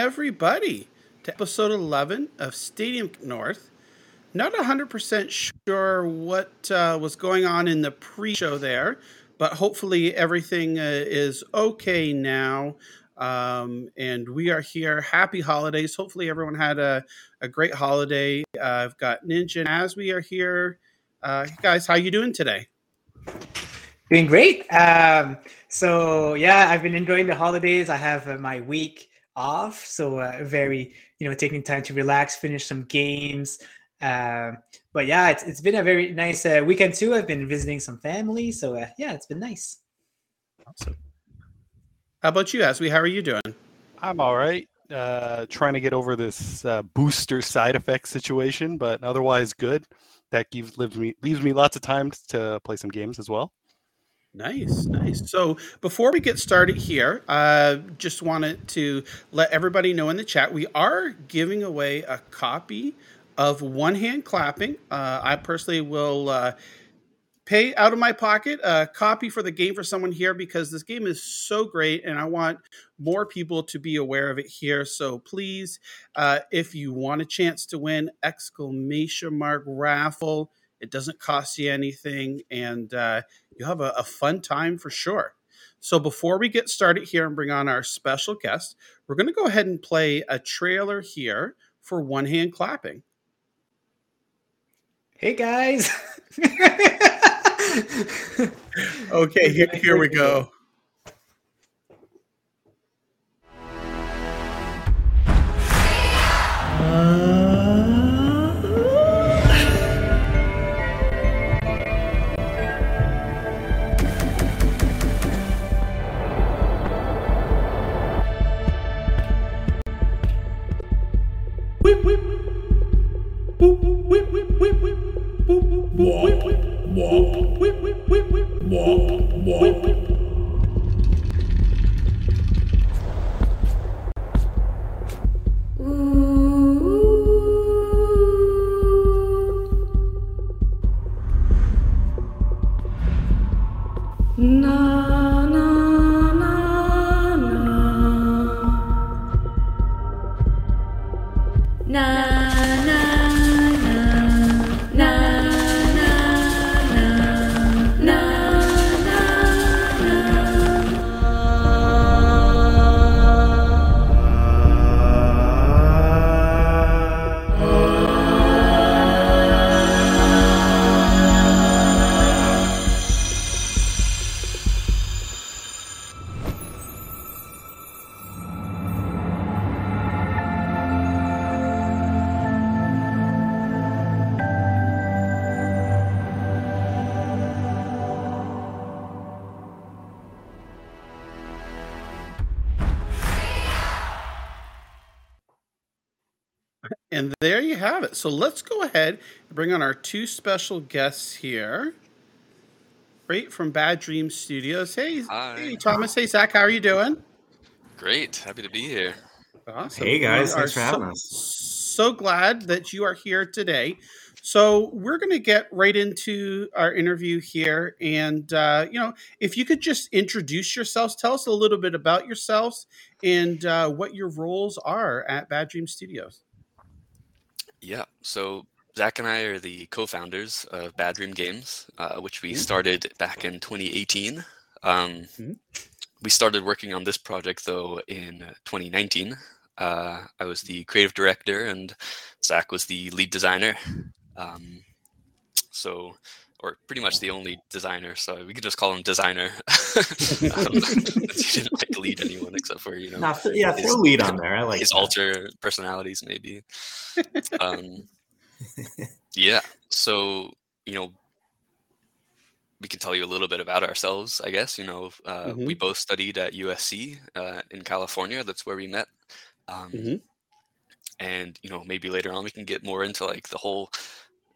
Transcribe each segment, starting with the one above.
everybody to episode 11 of Stadium North. Not 100% sure what uh, was going on in the pre show there, but hopefully everything uh, is okay now. Um, and we are here. Happy holidays. Hopefully, everyone had a, a great holiday. Uh, I've got Ninja Azwe are here. Uh, guys, how you doing today? Doing great. Um, so yeah, I've been enjoying the holidays. I have uh, my week off, so uh, very you know taking time to relax, finish some games. Uh, but yeah, it's, it's been a very nice uh, weekend too. I've been visiting some family, so uh, yeah, it's been nice. Awesome. How about you, Ashley? How are you doing? I'm all right. Uh, trying to get over this uh, booster side effect situation, but otherwise good. That gives leaves me leaves me lots of time to play some games as well. Nice, nice. So before we get started here, uh, just wanted to let everybody know in the chat we are giving away a copy of One Hand Clapping. Uh, I personally will uh, pay out of my pocket a copy for the game for someone here because this game is so great and I want more people to be aware of it here. So please, uh, if you want a chance to win, exclamation mark raffle. It doesn't cost you anything and uh, you'll have a, a fun time for sure. So before we get started here and bring on our special guest, we're going to go ahead and play a trailer here for One Hand Clapping. Hey guys. okay, here, here we go. And it. So let's go ahead and bring on our two special guests here. Right from Bad Dream Studios. Hey, Hi. hey, Thomas. Hey, Zach. How are you doing? Great. Happy to be here. Awesome. Hey guys, thanks for having so, us. So glad that you are here today. So we're going to get right into our interview here, and uh, you know, if you could just introduce yourselves, tell us a little bit about yourselves and uh, what your roles are at Bad Dream Studios. Yeah. So Zach and I are the co-founders of Bad Dream Games, uh, which we Mhm. started back in 2018. Um, Mhm. We started working on this project though in 2019. Uh, I was the creative director, and Zach was the lead designer. Um, so, or pretty much the only designer. So we could just call him designer. um, he didn't like lead anyone except for you know Nah, th- yeah, his- throw lead on there. I like his that. alter personalities maybe um yeah so you know we can tell you a little bit about ourselves i guess you know uh, we both studied at usc uh, in california that's where we met um, Mhm. and you know maybe later on we can get more into like the whole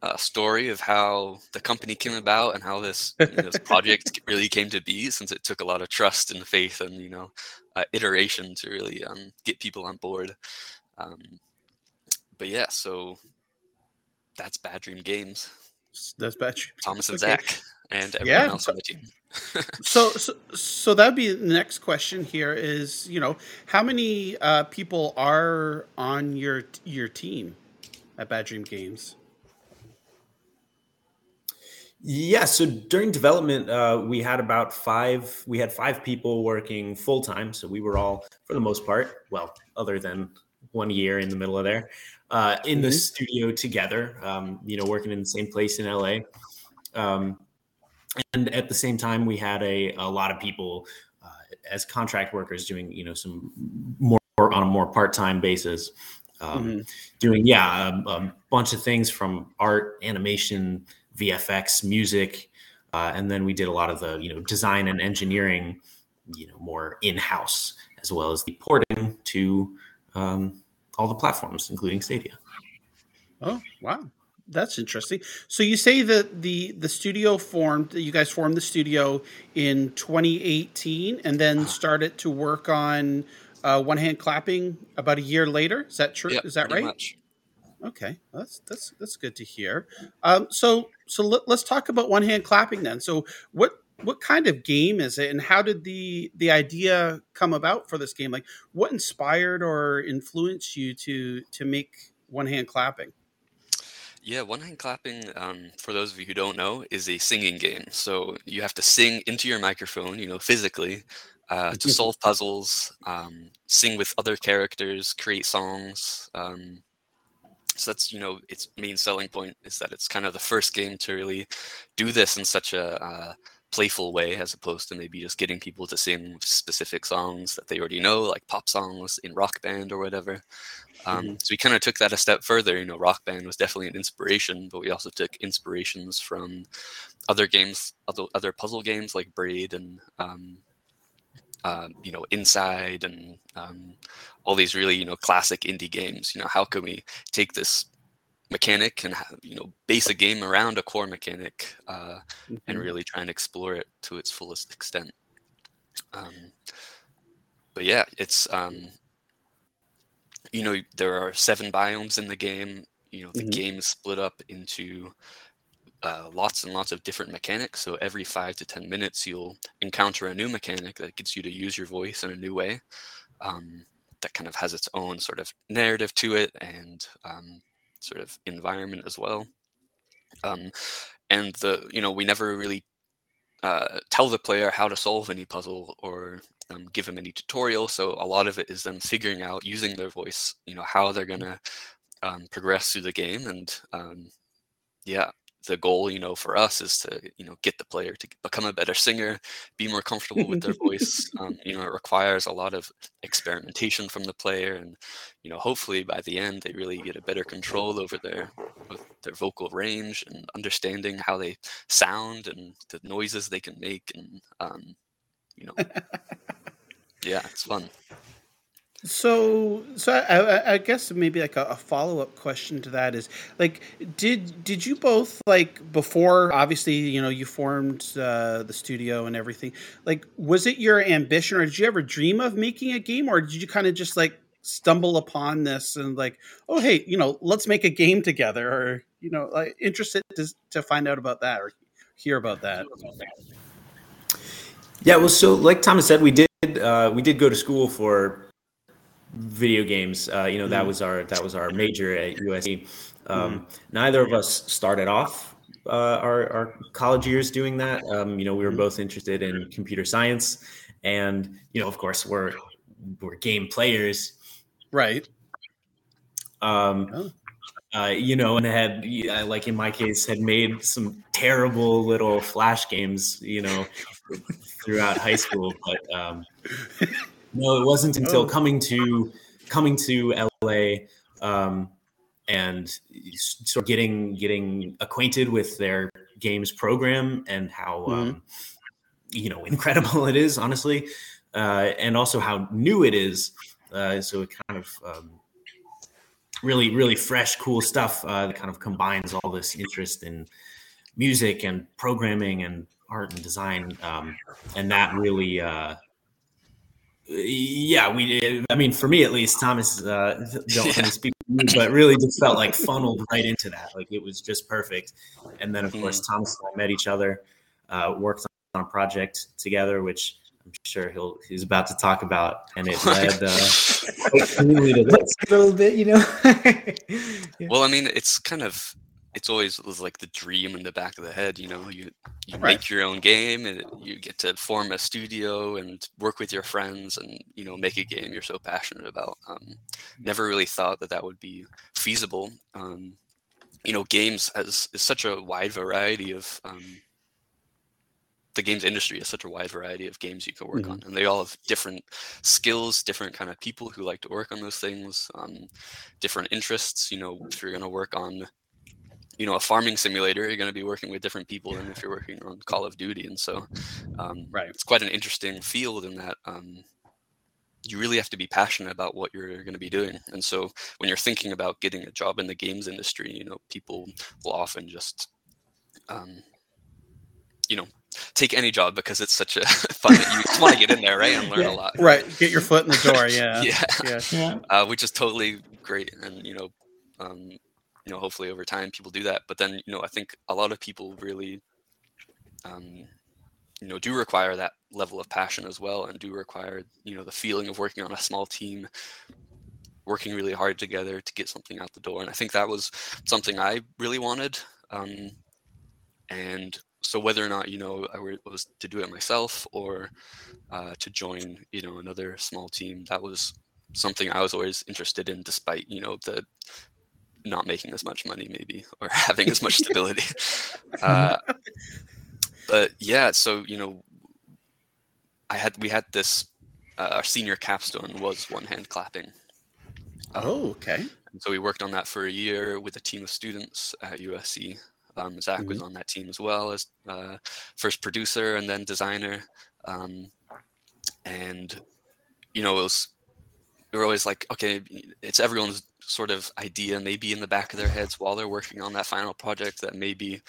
uh, story of how the company came about and how this, you know, this project really came to be since it took a lot of trust and faith and you know uh, iteration to really um, get people on board um, but yeah so that's bad dream games That's bad. Thomas and okay. Zach and everyone yeah. else on the team. so, so, so that'd be the next question. Here is, you know, how many uh, people are on your your team at Bad Dream Games? Yeah, so during development, uh, we had about five. We had five people working full time. So we were all, for the most part, well, other than one year in the middle of there, uh, in mm-hmm. the studio together. Um, you know, working in the same place in LA. Um, and at the same time, we had a, a lot of people uh, as contract workers doing, you know, some more on a more part time basis, um, mm-hmm. doing yeah a, a, bunch of things from art, animation, VFX, music, uh, and then we did a lot of the you know design and engineering, you know, more in house as well as the porting to um, all the platforms, including Stadia. Oh wow! That's interesting. So you say that the the studio formed, you guys formed the studio in 2018, and then ah. started to work on uh, one hand clapping about a year later. Is that true? Yep, Is that right? Much. Okay, that's that's that's good to hear. Um, so so let, us talk about one hand clapping then. So what what kind of game is it, and how did the the idea come about for this game? Like, what inspired or influenced you to to make one hand clapping? Yeah, one hand clapping, um, for those of you who don't know, is a singing game. So you have to sing into your microphone, you know, physically, uh, to solve puzzles, um, sing with other characters, create songs. Um, so that's you know its main selling point is that it's kind of the first game to really do this in such a uh, playful way as opposed to maybe just getting people to sing specific songs that they already know like pop songs in rock band or whatever um, mm-hmm. so we kind of took that a step further you know rock band was definitely an inspiration but we also took inspirations from other games other, other puzzle games like braid and um, uh, you know inside and um, all these really you know classic indie games you know how can we take this mechanic and you know base a game around a core mechanic uh, mm-hmm. and really try and explore it to its fullest extent. Um, but yeah, it's um, you know there are seven biomes in the game. You know the mm-hmm. game is split up into uh, lots and lots of different mechanics. So every five to ten minutes, you'll encounter a new mechanic that gets you to use your voice in a new way. Um, that kind of has its own sort of narrative to it and um, sort of environment as well. Um, and the you know we never really uh, tell the player how to solve any puzzle or um, give them any tutorial. So a lot of it is them figuring out using their voice, you know, how they're gonna um, progress through the game. And um, yeah, the goal, you know, for us is to, you know, get the player to become a better singer, be more comfortable with their voice. Um, you know, it requires a lot of experimentation from the player, and you know, hopefully by the end they really get a better control over their their vocal range and understanding how they sound and the noises they can make, and um, you know, yeah, it's fun. So, so I, I guess maybe like a, a follow up question to that is like, did did you both like before? Obviously, you know, you formed uh, the studio and everything. Like, was it your ambition, or did you ever dream of making a game, or did you kind of just like stumble upon this and like, oh hey, you know, let's make a game together, or you know, like interested to to find out about that or hear about that. Yeah, well, so like Thomas said, we did uh, we did go to school for video games. Uh, you know, that mm. was our that was our major at USC. Um. Neither of us started off uh, our, our college years doing that. Um, you know, we were mm. both interested in computer science, and you know, of course, we're we're game players, right? Um, oh. Uh, you know, and had like in my case had made some terrible little flash games, you know, throughout high school. But um, no, it wasn't until oh. coming to coming to LA um, and sort of getting getting acquainted with their games program and how um, mm-hmm. you know incredible it is, honestly, uh, and also how new it is. Uh, so it kind of um, really really fresh, cool stuff uh, that kind of combines all this interest in music and programming and art and design, um, and that really uh, yeah, we did. I mean, for me at least, Thomas, uh, don't let me speak, you, but really just felt like funneled right into that. Like it was just perfect. And then, of course, Mm. Thomas and I met each other, uh, worked on a project together, which I'm sure he'll he's about to talk about, and it led uh, to this. a little bit, you know. Yeah. Well, I mean, it's kind of it's always was like the dream in the back of the head. You know, you you Right. make your own game and you get to form a studio and work with your friends and you know make a game you're so passionate about. Um, never really thought that that would be feasible. Um, you know, games has is such a wide variety of um, the games industry is such a wide variety of games you can work on, and they all have different skills, different kind of people who like to work on those things, um, different interests. You know, if you're going to work on, you know, a farming simulator, you're going to be working with different people than if you're working on Call of Duty, and so um, Right. it's quite an interesting field in that. Um, you really have to be passionate about what you're going to be doing. And so when you're thinking about getting a job in the games industry, you know, people will often just, um, you know, take any job because it's such a fun. you just want to get in there, right, and learn Yeah. a lot. Right. Get your foot in the door. Yeah. yeah, Yeah. yeah. uh, which is totally great. And you know, um, you know, hopefully over time people do that. But then you know, I think a lot of people really, um, you know, do require that level of passion as well, and do require you know the feeling of working on a small team, working really hard together to get something out the door. And I think that was something I really wanted. Um, and so whether or not you know I was to do it myself or uh, to join you know another small team, that was something I was always interested in, despite you know the not making as much money maybe or having as much stability. uh, but yeah, so you know, I had we had this. Uh, our senior capstone was one hand clapping. Um, Oh, okay. and so we worked on that for a year with a team of students at USC. Um, Zach was on that team as well as uh, first producer and then designer. Um, and you know, it was were always like, okay, it's everyone's sort of idea, maybe in the back of their heads while they're working on that final project that maybe,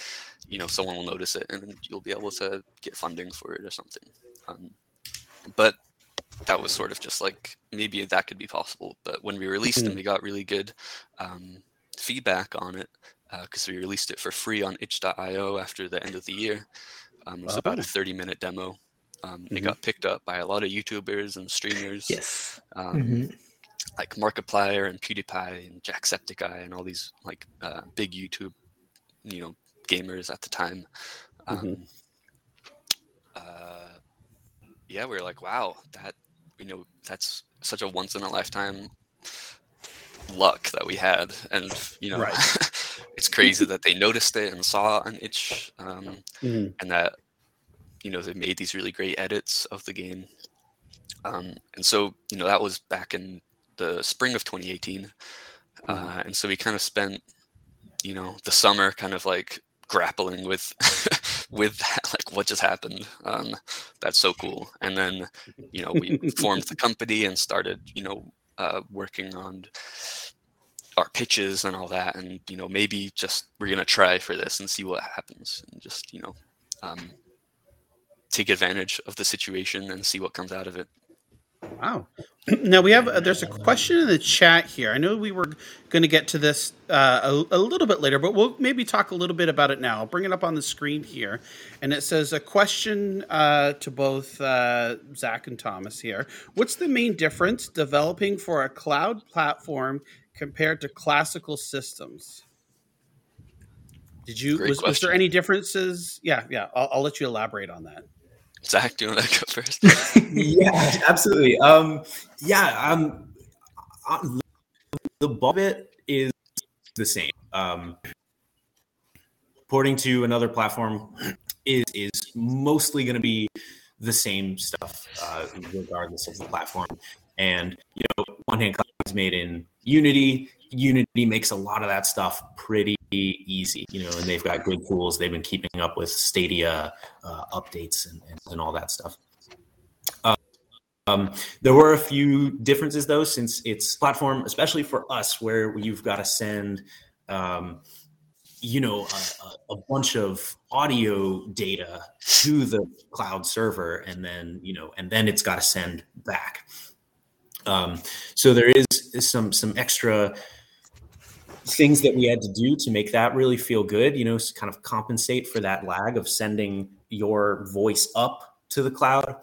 you know, someone will notice it and you'll be able to get funding for it or something. Um, but that was sort of just like maybe that could be possible. But when we released and we got really good um, feedback on it because we released it for free on itch.io after the end of the year. Um, it was about Oh. a 30 minute demo. Um, It Mhm. got picked up by a lot of YouTubers and streamers Yes. um, Mhm. like Markiplier and PewDiePie and Jacksepticeye and all these like uh, big YouTube, you know, gamers at the time. Um, Mhm. uh, yeah, we were like, wow, that you know, that's such a once in a lifetime luck that we had, and you know, Right. it's crazy that they noticed it and saw an itch, um, Mhm. and that you know they made these really great edits of the game. Um, and so you know that was back in the spring of 2018, uh, and so we kind of spent you know the summer kind of like grappling with with like what just happened. Um, that's so cool. And then you know we formed the company and started you know uh, working on our pitches and all that and you know maybe just we're gonna try for this and see what happens and just you know um, take advantage of the situation and see what comes out of it Wow. Now we have uh, there's a question in the chat here. I know we were going to get to this uh, a, a little bit later, but we'll maybe talk a little bit about it now. I'll bring it up on the screen here, and it says a question uh, to both uh, Zach and Thomas here. What's the main difference developing for a cloud platform compared to classical systems? Did you was, was there any differences? Yeah, yeah. I'll, I'll let you elaborate on that. Zach do you want to go first yeah, absolutely. Um, yeah, um, uh, the bulk of it is the same. Um, porting to another platform is is mostly going to be the same stuff, uh, regardless of the platform. And you know, one hand is made in Unity. Unity makes a lot of that stuff pretty easy, you know, and they've got good tools. They've been keeping up with Stadia uh, updates and, and, and all that stuff. Um, there were a few differences though, since it's platform, especially for us, where you've got to send um, you know a, a, bunch of audio data to the cloud server and then you know and then it's got to send back um, so there is some some extra things that we had to do to make that really feel good you know kind of compensate for that lag of sending your voice up to the cloud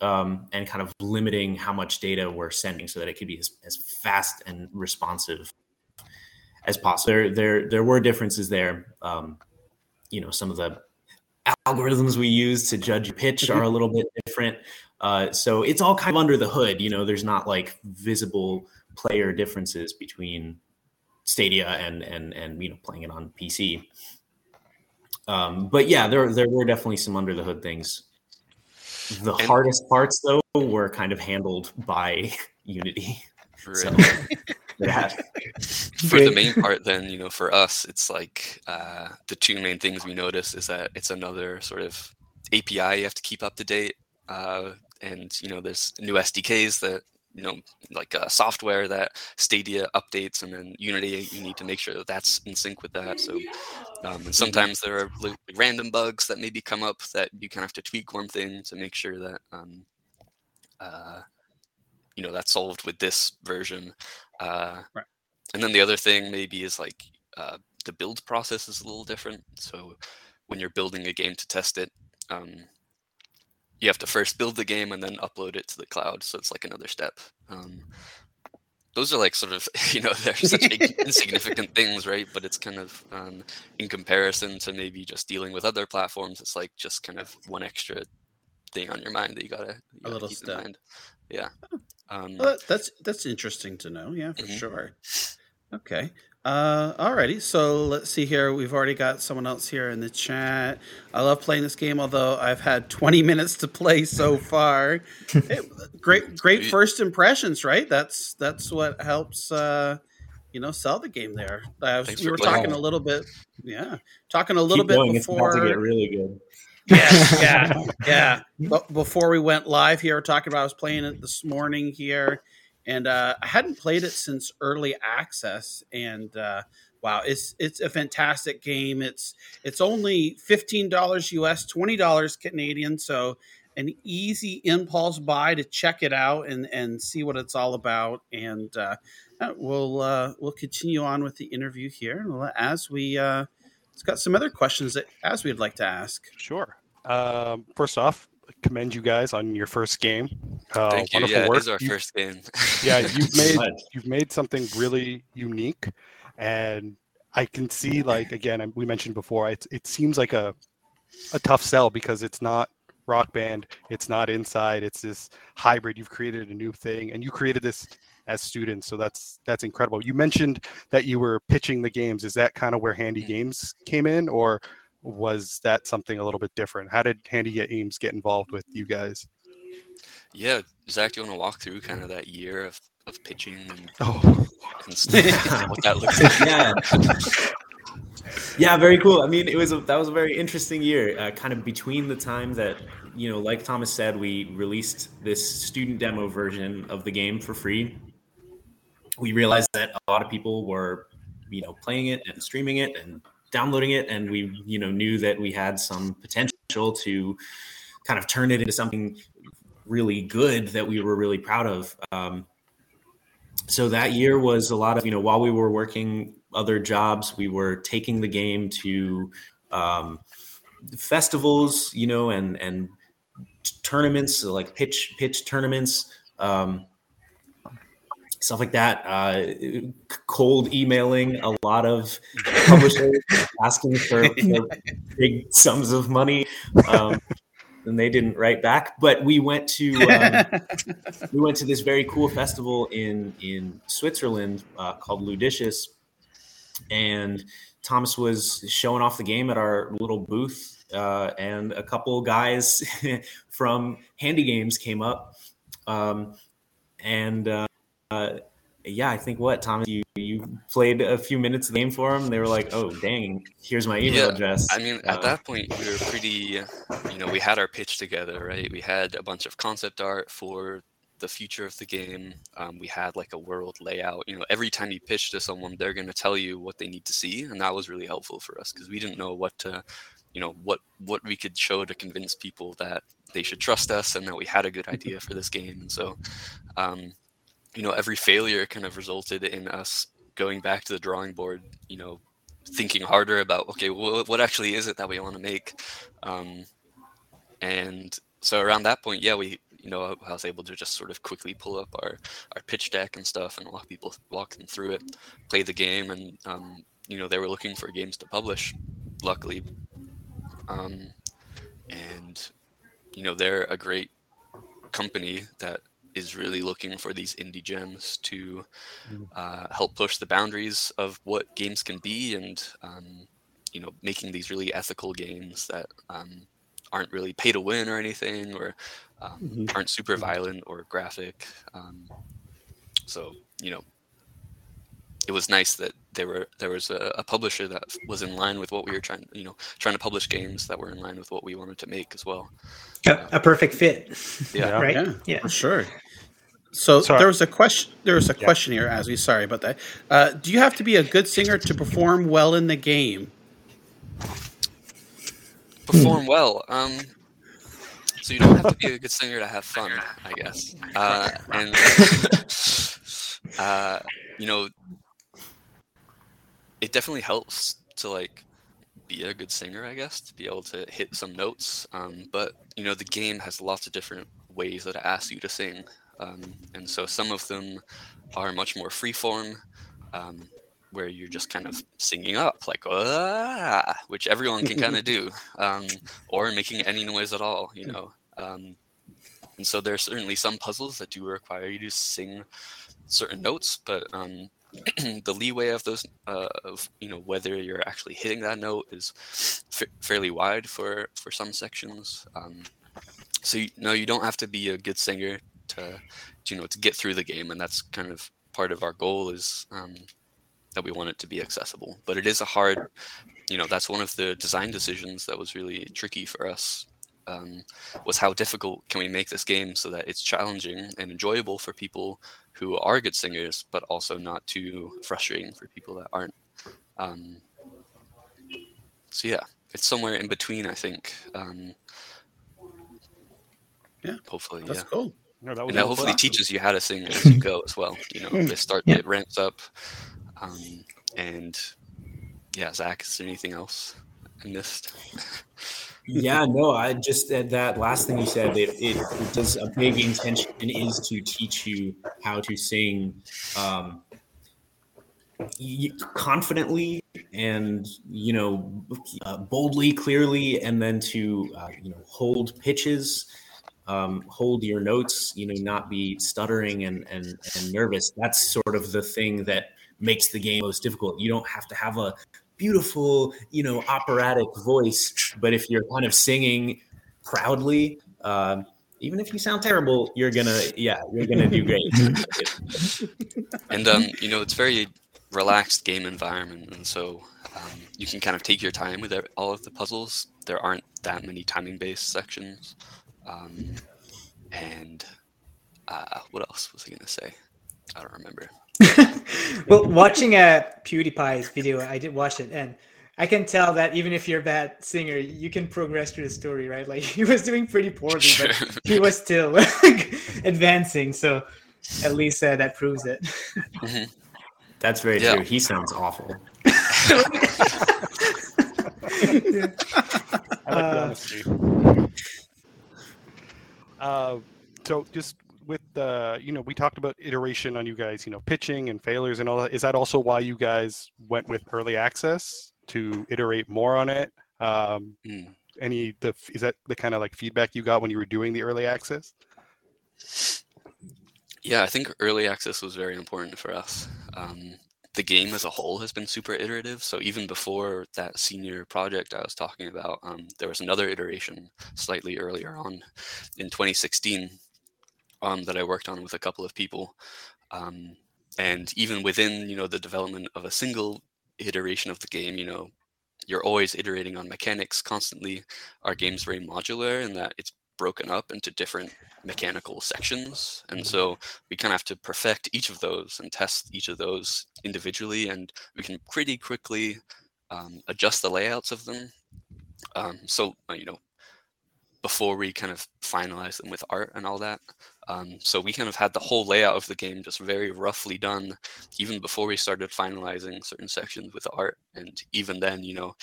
um, and kind of limiting how much data we're sending so that it could be as, as fast and responsive as possible. There, there, there were differences there. Um, you know, some of the algorithms we use to judge pitch are a little bit different. Uh, so it's all kind of under the hood. You know, there's not like visible player differences between Stadia and and and you know playing it on PC. Um, but yeah, there there were definitely some under the hood things. The and, hardest parts though were kind of handled by Unity. So, yeah. for the main part, then you know, for us, it's like uh, the two main things we notice is that it's another sort of API you have to keep up to date, uh, and you know, there's new SDKs that you know, like uh, software that Stadia updates, and then Unity, you need to make sure that that's in sync with that. So, um, and mm-hmm. sometimes there are like, random bugs that maybe come up that you kind of have to tweak one thing to make sure that, um, uh, you know, that's solved with this version. Uh, right. And then the other thing maybe is like uh, the build process is a little different. So when you're building a game to test it, um, you have to first build the game and then upload it to the cloud. So it's like another step. Um, those are like sort of you know they're such insignificant things, right? But it's kind of um, in comparison to maybe just dealing with other platforms, it's like just kind of one extra thing on your mind that you gotta, you gotta a little keep step. in mind. Yeah. Um, well, that's that's interesting to know. Yeah, for mm-hmm. sure. Okay. Uh, alrighty, so let's see here. We've already got someone else here in the chat. I love playing this game, although I've had 20 minutes to play so far. great, great first impressions, right? That's that's what helps, uh, you know, sell the game. There, uh, we were talking a little bit, yeah, talking a little Keep bit going. before. It's about to get really good. Yeah, yeah, yeah. But before we went live here, talking about I was playing it this morning here and uh, I hadn't played it since early access. And uh, wow, it's it's a fantastic game. It's it's only fifteen dollars US, twenty dollars Canadian. So an easy impulse buy to check it out and and see what it's all about. And uh, we'll uh, we'll continue on with the interview here and as we. Uh, it's got some other questions that Azwe'd like to ask. Sure. Um, first off, commend you guys on your first game. Uh, Thank you. Yeah, work. it is our you, first game. yeah, you've made you've made something really unique, and I can see like again we mentioned before it it seems like a a tough sell because it's not rock band it's not inside it's this hybrid you've created a new thing and you created this as students so that's that's incredible you mentioned that you were pitching the games is that kind of where handy games came in or was that something a little bit different? How did Handy Games get involved with you guys? Yeah, Zach, do you want to walk through kind of that year of, of pitching and, oh. and what that looks like? Yeah. yeah, very cool. I mean, it was a, that was a very interesting year. Uh, kind of between the time that you know, like Thomas said, we released this student demo version of the game for free. We realized that a lot of people were, you know, playing it and streaming it and downloading it and we you know knew that we had some potential to kind of turn it into something really good that we were really proud of. Um, so that year was a lot of you know while we were working other jobs we were taking the game to um, festivals you know and and tournaments like pitch pitch tournaments. Um, stuff like that. Uh, cold emailing a lot of publishers asking for, for, big sums of money. Um, and they didn't write back. But we went to um, we went to this very cool festival in in Switzerland uh, called Ludicious, and Thomas was showing off the game at our little booth, uh, and a couple guys from Handy Games came up. Um, and uh, yeah, I think what Thomas, you you played a few minutes of the game for them. They were like, "Oh, dang, here's my email yeah, address." I mean, uh, at that point, we were pretty, you know, we had our pitch together, right? We had a bunch of concept art for the future of the game. Um, we had like a world layout. You know, every time you pitch to someone, they're going to tell you what they need to see, and that was really helpful for us because we didn't know what to, you know, what what we could show to convince people that they should trust us and that we had a good idea for this game. And so, um, you know, every failure kind of resulted in us going back to the drawing board. You know, thinking harder about okay, well, what actually is it that we want to make, um, and so around that point, yeah, we you know I was able to just sort of quickly pull up our our pitch deck and stuff and walk people walk them through it, play the game, and um, you know they were looking for games to publish, luckily, um, and you know they're a great company that is really looking for these indie gems to mm. uh, help push the boundaries of what games can be and um, you know making these really ethical games that um, aren't really pay to win or anything or um, mm-hmm. aren't super mm-hmm. violent or graphic um, so you know it was nice that there were there was a, a, publisher that was in line with what we were trying you know trying to publish games that were in line with what we wanted to make as well a, a perfect fit yeah right yeah, yeah. for sure so sorry. there was a question. There was a yeah. question here, as we sorry about that. Uh, do you have to be a good singer to perform well in the game? Perform well. Um, so you don't have to be a good singer to have fun, I guess. Uh, and uh, you know, it definitely helps to like be a good singer, I guess, to be able to hit some notes. Um, but you know, the game has lots of different ways that it asks you to sing. Um, and so some of them are much more freeform, um, where you're just kind of singing up, like, ah, which everyone can kind of do, um, or making any noise at all, you know. Um, and so there's certainly some puzzles that do require you to sing certain notes, but um, the leeway of those, uh, of you know, whether you're actually hitting that note is f- fairly wide for for some sections. Um, so you, no, you don't have to be a good singer to, to, you know to get through the game, and that's kind of part of our goal is um, that we want it to be accessible. But it is a hard, you know, that's one of the design decisions that was really tricky for us. Um, was how difficult can we make this game so that it's challenging and enjoyable for people who are good singers, but also not too frustrating for people that aren't. Um, so yeah, it's somewhere in between, I think. Um, yeah, hopefully, that's yeah. cool. No, that, and that hopefully teaches you how to sing as you go as well. You know, it start yeah. it ramps up, um, and yeah, Zach, is there anything else I missed? yeah, no, I just uh, that last thing you said. It, it, it, does a big intention is to teach you how to sing um, confidently and you know uh, boldly, clearly, and then to uh, you know hold pitches um, hold your notes, you know, not be stuttering and, and, and nervous. That's sort of the thing that makes the game most difficult. You don't have to have a beautiful, you know, operatic voice, but if you're kind of singing proudly, uh, even if you sound terrible, you're gonna, yeah, you're gonna do great. and um, you know, it's very relaxed game environment, and so um, you can kind of take your time with all of the puzzles. There aren't that many timing-based sections. Um, and uh, what else was I going to say? I don't remember. well, watching a PewDiePie's video, I did watch it, and I can tell that even if you're a bad singer, you can progress through the story, right? Like he was doing pretty poorly, sure. but he was still advancing. So at least uh, that proves it. Mm-hmm. That's very yeah. true. He sounds awful. yeah. I like the honesty. Uh, so just with the, you know, we talked about iteration on you guys, you know, pitching and failures and all that. Is that also why you guys went with early access to iterate more on it? Um, mm. Any the is that the kind of like feedback you got when you were doing the early access? Yeah, I think early access was very important for us. Um, the game as a whole has been super iterative. So even before that senior project I was talking about, um, there was another iteration slightly earlier on in 2016 um, that I worked on with a couple of people. Um, and even within, you know, the development of a single iteration of the game, you know, you're always iterating on mechanics constantly. Our game's very modular in that it's broken up into different mechanical sections. And so we kind of have to perfect each of those and test each of those individually. And we can pretty quickly um, adjust the layouts of them. Um, so, uh, you know, before we kind of finalize them with art and all that. Um, so we kind of had the whole layout of the game just very roughly done, even before we started finalizing certain sections with art. And even then, you know,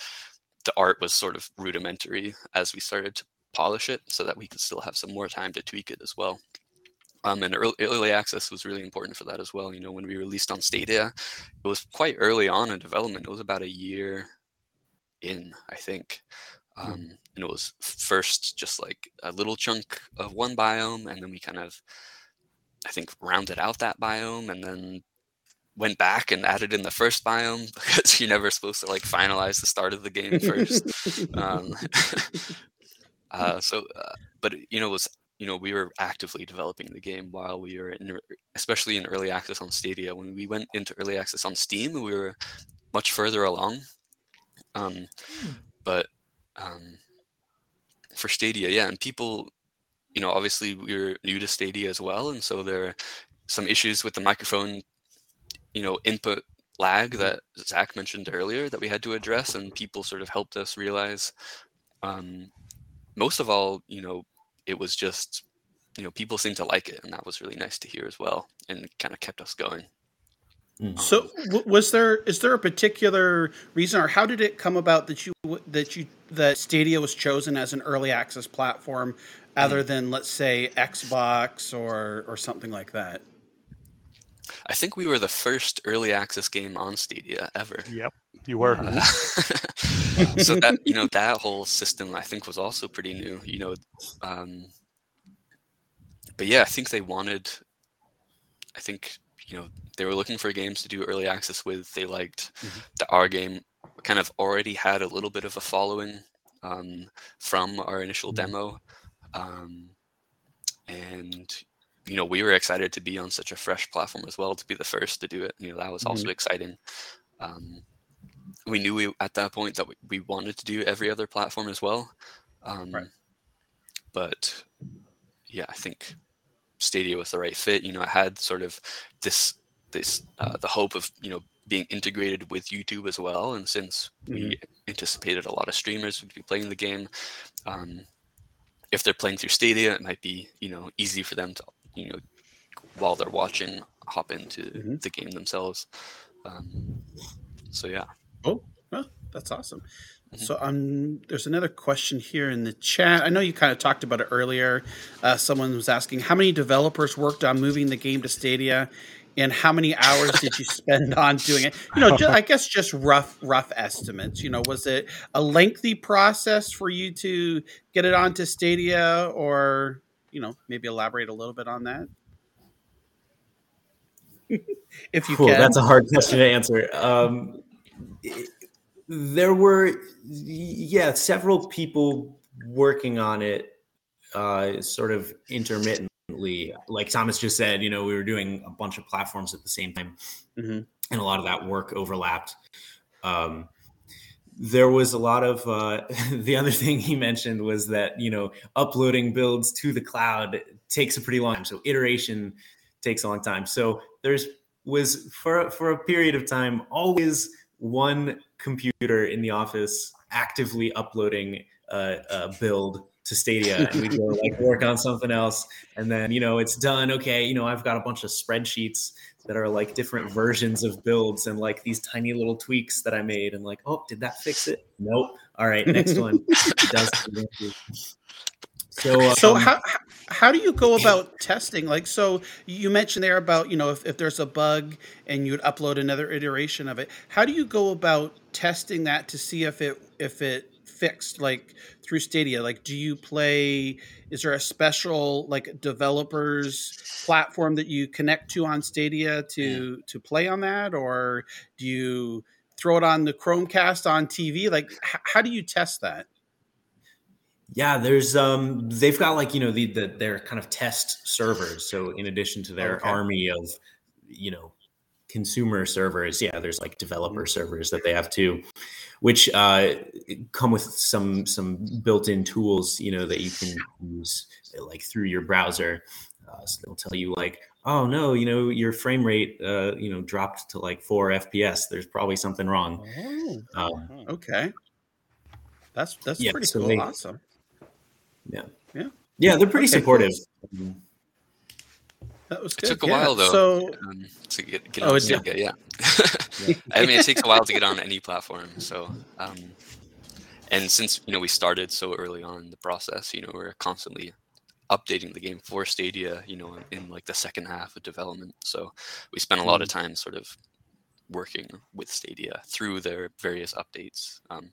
the art was sort of rudimentary as we started to polish it, so that we could still have some more time to tweak it as well. Um, and early, early access was really important for that as well. You know, when we released on Stadia, it was quite early on in development. It was about a year in, I think. Hmm. Um, and it was first just like a little chunk of one biome, and then we kind of, I think, rounded out that biome, and then went back and added in the first biome because you're never supposed to like finalize the start of the game first. um, uh, so, uh, but you know, was you know we were actively developing the game while we were in, especially in early access on Stadia. When we went into early access on Steam, we were much further along. Um, hmm. but um, for Stadia, yeah, and people, you know, obviously we're new to Stadia as well, and so there are some issues with the microphone, you know, input lag mm-hmm. that Zach mentioned earlier that we had to address, and people sort of helped us realize. Um, most of all, you know, it was just, you know, people seemed to like it, and that was really nice to hear as well, and kind of kept us going. Mm. So, was there is there a particular reason, or how did it come about that you that you that Stadia was chosen as an early access platform, other mm. than let's say Xbox or or something like that? I think we were the first early access game on Stadia ever. Yep, you were. Uh, so that you know that whole system I think was also pretty new. You know, um, but yeah, I think they wanted. I think you know they were looking for games to do early access with. They liked mm-hmm. the our game kind of already had a little bit of a following um, from our initial mm-hmm. demo, um, and you know we were excited to be on such a fresh platform as well to be the first to do it. You know that was mm-hmm. also exciting. Um, we knew we, at that point that we, we, wanted to do every other platform as well, um, right. but yeah, I think Stadia was the right fit. You know, i had sort of this this uh, the hope of you know being integrated with YouTube as well. And since mm-hmm. we anticipated a lot of streamers would be playing the game, um, if they're playing through Stadia, it might be you know easy for them to you know while they're watching hop into mm-hmm. the game themselves. Um, so yeah. Oh, well, that's awesome. So um, there's another question here in the chat. I know you kind of talked about it earlier. Uh, someone was asking how many developers worked on moving the game to Stadia, and how many hours did you spend on doing it? You know, just, I guess just rough rough estimates. You know, was it a lengthy process for you to get it onto Stadia, or you know, maybe elaborate a little bit on that? if you cool, can. That's a hard question to answer. Um, there were yeah several people working on it uh, sort of intermittently like thomas just said you know we were doing a bunch of platforms at the same time mm-hmm. and a lot of that work overlapped um, there was a lot of uh, the other thing he mentioned was that you know uploading builds to the cloud takes a pretty long time so iteration takes a long time so there's was for for a period of time always one computer in the office actively uploading a, a build to Stadia and we go like work on something else. And then, you know, it's done. Okay. You know, I've got a bunch of spreadsheets that are like different versions of builds and like these tiny little tweaks that I made. And like, oh, did that fix it? Nope. All right. Next one. So, um, so how how do you go about testing? Like, so you mentioned there about you know if, if there's a bug and you'd upload another iteration of it. How do you go about testing that to see if it if it fixed like through Stadia? Like, do you play? Is there a special like developers platform that you connect to on Stadia to to play on that, or do you throw it on the Chromecast on TV? Like, h- how do you test that? Yeah, there's um they've got like, you know, the, the their kind of test servers. So in addition to their okay. army of, you know, consumer servers, yeah, there's like developer servers that they have too, which uh, come with some some built-in tools, you know, that you can use like through your browser. Uh, so they'll tell you like, oh no, you know, your frame rate, uh, you know, dropped to like four FPS. There's probably something wrong. Oh, Um, okay. That's that's Yeah, pretty so cool. they- awesome. yeah, Yeah. yeah, they're pretty Okay, supportive. That was It took a yeah. while though So um, to get, get Oh, on it did? Stadia. Yeah, I mean it takes a while to get on any platform. So, um, and since you know we started so early on in the process, you know we're constantly updating the game for Stadia. You know, in like the second half of development. So we spent a lot of time sort of working with Stadia through their various updates. Um,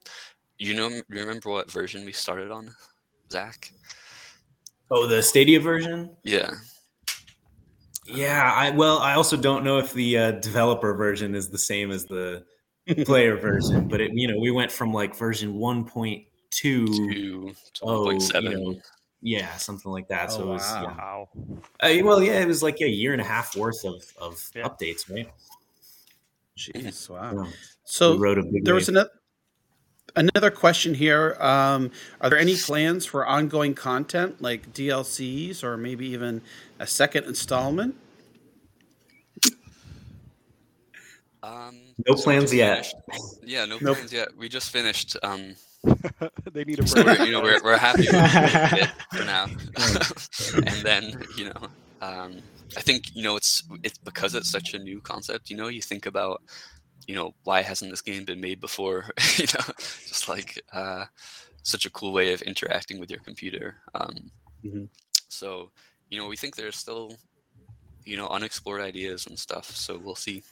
you know, you remember what version we started on, Zach? Oh, the Stadia version. Yeah. Yeah, I well, I also don't know if the uh, developer version is the same as the player version, but it you know we went from like version one point two, To oh, you know, yeah, something like that. so Oh, it was wow. yeah. Uh, well, yeah, it was like a year and a half worth of of Yeah. updates, right? jeez, wow. Yeah. So wrote a big there was wave. another another question here. Um, are there any plans for ongoing content like DLCs or maybe even a second installment? Um, No so plans yet. finished- Yeah, no Nope. plans yet. We just finished. Um, they need a so break. we're, you know, we're, we're happy with it for now. and then, you know, um, I think you know it's it's because it's such a new concept. You know, you think about, you know, why hasn't this game been made before? you know, just like uh, such a cool way of interacting with your computer. Um, Mhm. So, you know, we think there's still, you know, unexplored ideas and stuff. So we'll see.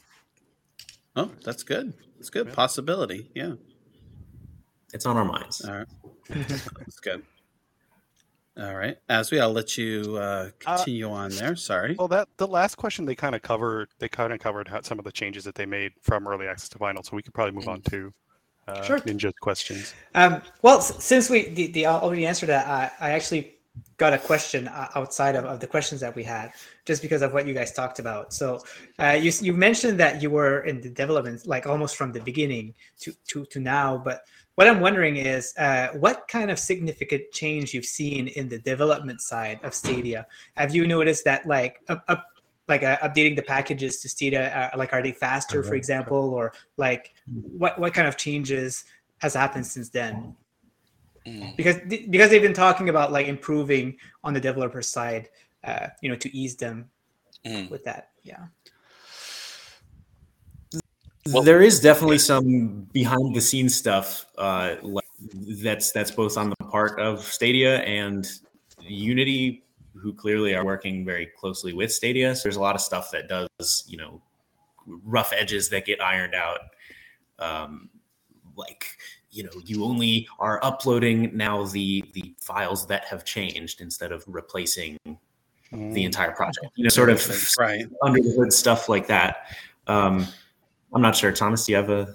Oh, that's good. That's good. Yeah. Possibility. Yeah. It's on our minds. All right. That's good. All right. As we, I'll let you uh, continue on there. Sorry. Well, that the last question they kind of covered. They kind of covered how, some of the changes that they made from early access to vinyl. So we could probably move on to uh, Sure. Ninja's questions. Um, well, since we the, the already answered that, I, I actually got a question uh, outside of, of the questions that we had, just because of what you guys talked about. So uh, you you mentioned that you were in the development like almost from the beginning to to, to now, but what I'm wondering is uh, what kind of significant change you've seen in the development side of Stadia. Have you noticed that like up, up like uh, updating the packages to Stadia, uh, like are they faster, for Mhm. example, or like what what kind of changes has happened since then? Mm. because because they've been talking about like improving on the developer side uh you know to ease them Mm. with that yeah Well- there is definitely some behind the scenes stuff uh, like that's that's both on the part of Stadia and Unity, who clearly are working very closely with Stadia. So there's a lot of stuff that does you know rough edges that get ironed out. Um, like you know, you only are uploading now the the files that have changed instead of replacing the entire project. You know, sort of Right. under the hood stuff like that. Um, I'm not sure. Thomas, do you have a?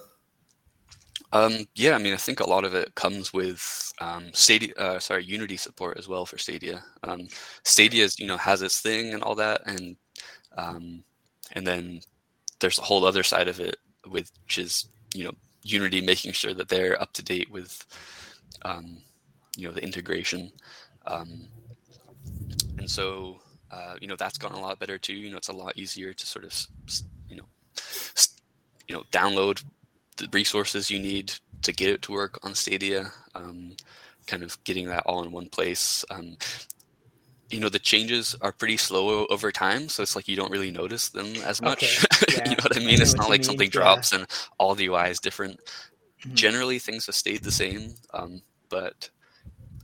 Um, yeah, I mean, I think a lot of it comes with um, Stadia, uh, sorry, Unity support as well for Stadia. Um, Stadia, you know, has its thing and all that, and um, and then there's a whole other side of it, which is you know Unity making sure that they're up to date with um, you know the integration, um, and so uh, you know that's gotten a lot better too. You know, it's a lot easier to sort of you know you know download the resources you need to get it to work on Stadia. Um, kind of getting that all in one place. Um, you know the changes are pretty slow over time, so it's like you don't really notice them as much. Okay, yeah. you know what I I mean? know It's not like mean, something yeah. drops and all the UI is different. Mhm. Generally, things have stayed the same, um, but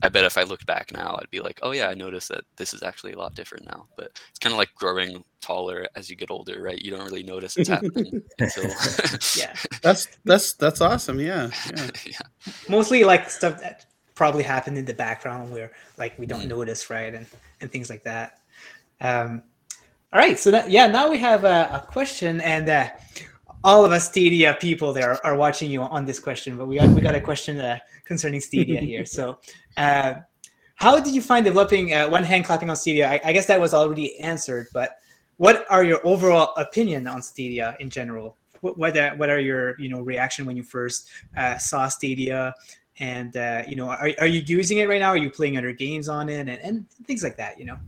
I bet if I looked back now, I'd be like, oh yeah, I noticed that this is actually a lot different now. But it's kind of like growing taller as you get older, right? You don't really notice it's happening until yeah That's that's that's awesome. Yeah. Yeah. yeah. mostly like stuff that probably happened in the background where like we don't Mhm. notice right and and things like that um all right so that yeah now we have a, a question and uh all of us Stadia people there are watching you on this question, but we got we got a question uh, concerning Stadia here. So, uh, how did you find developing uh, one hand clapping on Stadia? I, I guess that was already answered, but what are your overall opinion on Stadia in general? What what, uh, what are your you know reaction when you first uh, saw Stadia? And uh, you know, are, are you using it right now? Are you playing other games on it and, and things like that? You know.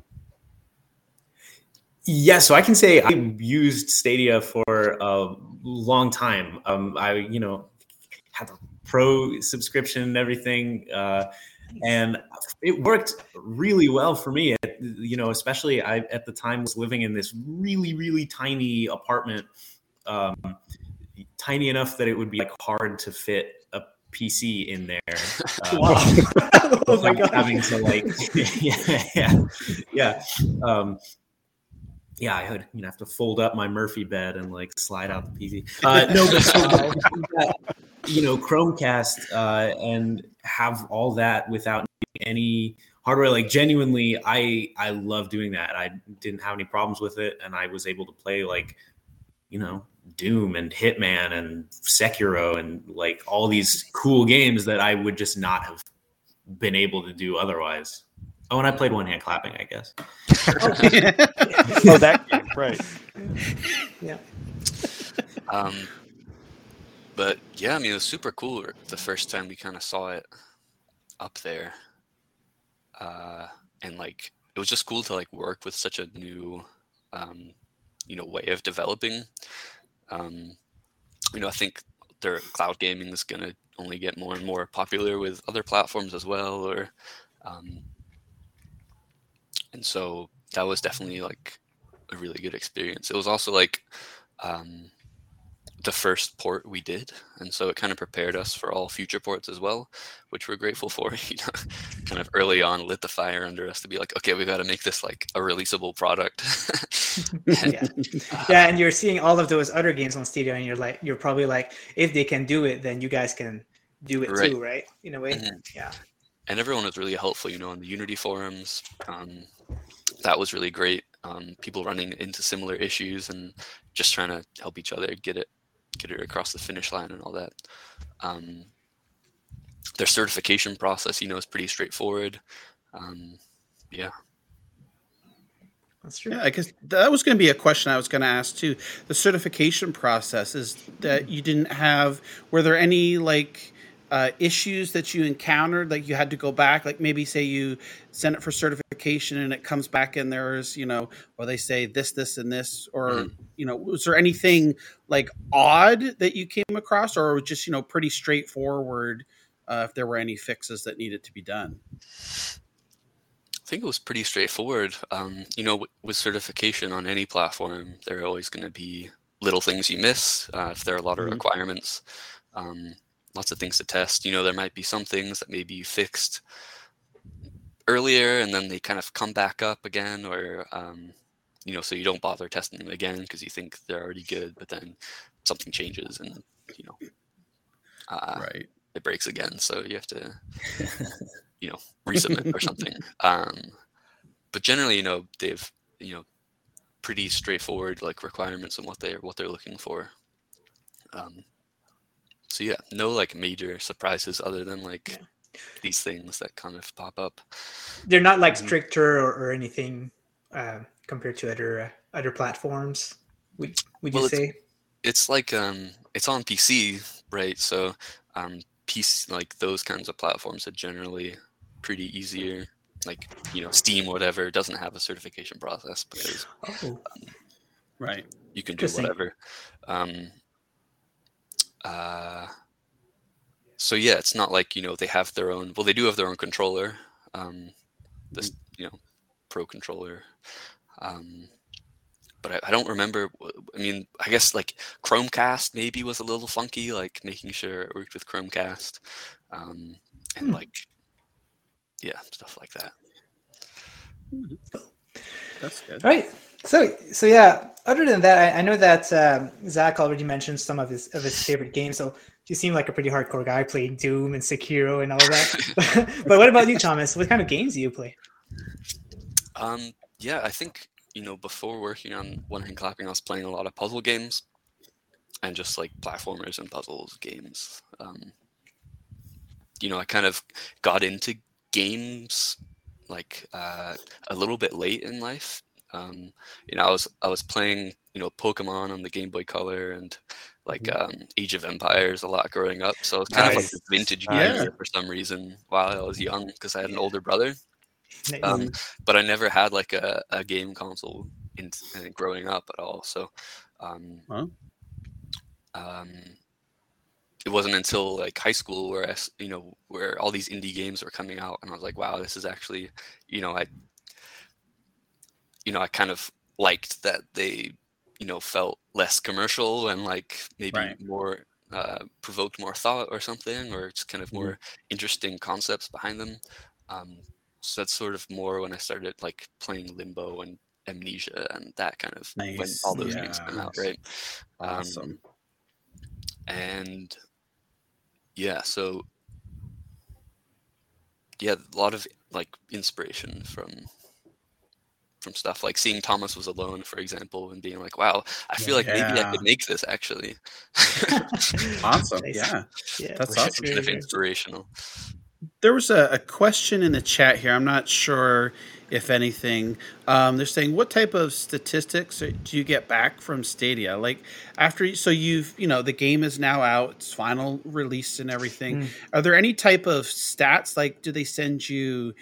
Yeah, so I can say I used Stadia for a long time. Um, I, you know, had a pro subscription and everything, uh, and it worked really well for me. It, you know, especially I at the time was living in this really, really tiny apartment, um, tiny enough that it would be like hard to fit a PC in there. Uh, wow. oh my god! Having to like, yeah, yeah, yeah. Um, yeah, I would you know have to fold up my Murphy bed and like slide out the PC. Uh, no, but so, you know Chromecast uh, and have all that without any hardware. Like genuinely, I I love doing that. I didn't have any problems with it, and I was able to play like you know Doom and Hitman and Sekiro and like all these cool games that I would just not have been able to do otherwise. Oh, and I played one hand clapping, I guess. oh, that game, right? Yeah. Um, but yeah, I mean, it was super cool the first time we kind of saw it up there, uh, and like it was just cool to like work with such a new, um, you know, way of developing. Um, you know, I think their cloud gaming is gonna only get more and more popular with other platforms as well, or um, and so that was definitely like a really good experience. It was also like um, the first port we did, and so it kind of prepared us for all future ports as well, which we're grateful for. You know, kind of early on lit the fire under us to be like, okay, we've got to make this like a releasable product. yeah. yeah, and you're seeing all of those other games on Stadia, and you're like, you're probably like, if they can do it, then you guys can do it right. too, right? In a way, mm-hmm. yeah. And everyone was really helpful, you know, on the Unity forums. Um, that was really great. Um, people running into similar issues and just trying to help each other get it get it across the finish line and all that. Um, their certification process, you know, is pretty straightforward. Um, yeah. That's true. Yeah, I guess that was going to be a question I was going to ask too. The certification process is that you didn't have. Were there any like uh, issues that you encountered like you had to go back like maybe say you send it for certification and it comes back and there's you know or they say this this and this or mm-hmm. you know was there anything like odd that you came across or just you know pretty straightforward uh, if there were any fixes that needed to be done I think it was pretty straightforward. Um, you know, with certification on any platform, there are always going to be little things you miss uh, if there are a lot of mm-hmm. requirements. Um, lots of things to test. You know, there might be some things that maybe you fixed earlier and then they kind of come back up again, or um, you know, so you don't bother testing them again because you think they're already good, but then something changes and you know, uh, right, it breaks again. So you have to, you know, resubmit or something. Um, but generally, you know, they've you know pretty straightforward like requirements and what they're what they're looking for. Um, so yeah, no like major surprises other than like yeah. these things that kind of pop up. They're not like mm-hmm. stricter or, or anything uh, compared to other uh, other platforms. Would would you well, say? It's, it's like um, it's on PC, right? So um, PC like those kinds of platforms are generally pretty easier. Like you know, Steam, whatever, doesn't have a certification process because oh. um, right, you can do whatever. Um, uh, so yeah, it's not like you know they have their own. Well, they do have their own controller. Um, this you know, pro controller. Um, but I, I, don't remember. I mean, I guess like Chromecast maybe was a little funky, like making sure it worked with Chromecast, um, and hmm. like yeah, stuff like that. That's good. Right. So, so yeah. Other than that, I, I know that um, Zach already mentioned some of his of his favorite games. So you seem like a pretty hardcore guy playing Doom and Sekiro and all that. but what about you, Thomas? What kind of games do you play? Um, yeah, I think you know before working on One Hand Clapping, I was playing a lot of puzzle games and just like platformers and puzzles games. Um, you know, I kind of got into games like uh, a little bit late in life Um, you know, I was I was playing you know Pokemon on the Game Boy Color and like Mm-hmm. um, Age of Empires a lot growing up. So it's kind of like Nice. vintage Nice. for some reason while I was young because I had an older brother. Nice. Um, but I never had like a, a game console in, in growing up at all. So um, Wow. um, it wasn't until like high school where I, you know, where all these indie games were coming out, and I was like, wow, this is actually, you know, I, you know, I kind of liked that they, you know, felt less commercial and like maybe Right. more uh, provoked more thought or something, or just kind of Mhm. more interesting concepts behind them. Um, so that's sort of more when I started like playing Limbo and Amnesia and that kind of when all those games come Yeah. out, right? Um, Awesome. and yeah so yeah a lot of like inspiration from from stuff like seeing thomas was alone for example and being like wow i feel like maybe i could make this actually Awesome. Yeah. Yeah, That's awesome. it's kind of inspirational There was a, a question in the chat here. I'm not sure if anything. Um, they're saying, what type of statistics do you get back from Stadia? Like after, so you've, you know, the game is now out, it's final released and everything. Mm. Are there any type of stats? Like, do they send you,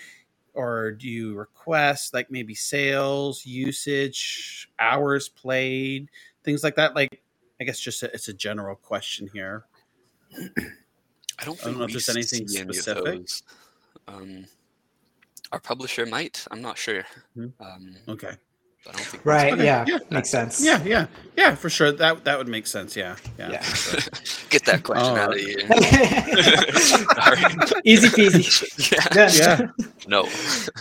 or do you request like maybe sales, usage, hours played, things like that? Like, I guess just a, it's a general question here. i don't I don't know if there's anything see any specific. um our publisher might i'm not sure Hmm. um Okay. I don't think Right. Okay, Yeah. yeah. Makes sense. Yeah, yeah, yeah, for sure. That that would make sense. Yeah, yeah. Yeah. get that question Oh. out of here Sorry. Easy peasy. yeah. Yeah. Yeah. no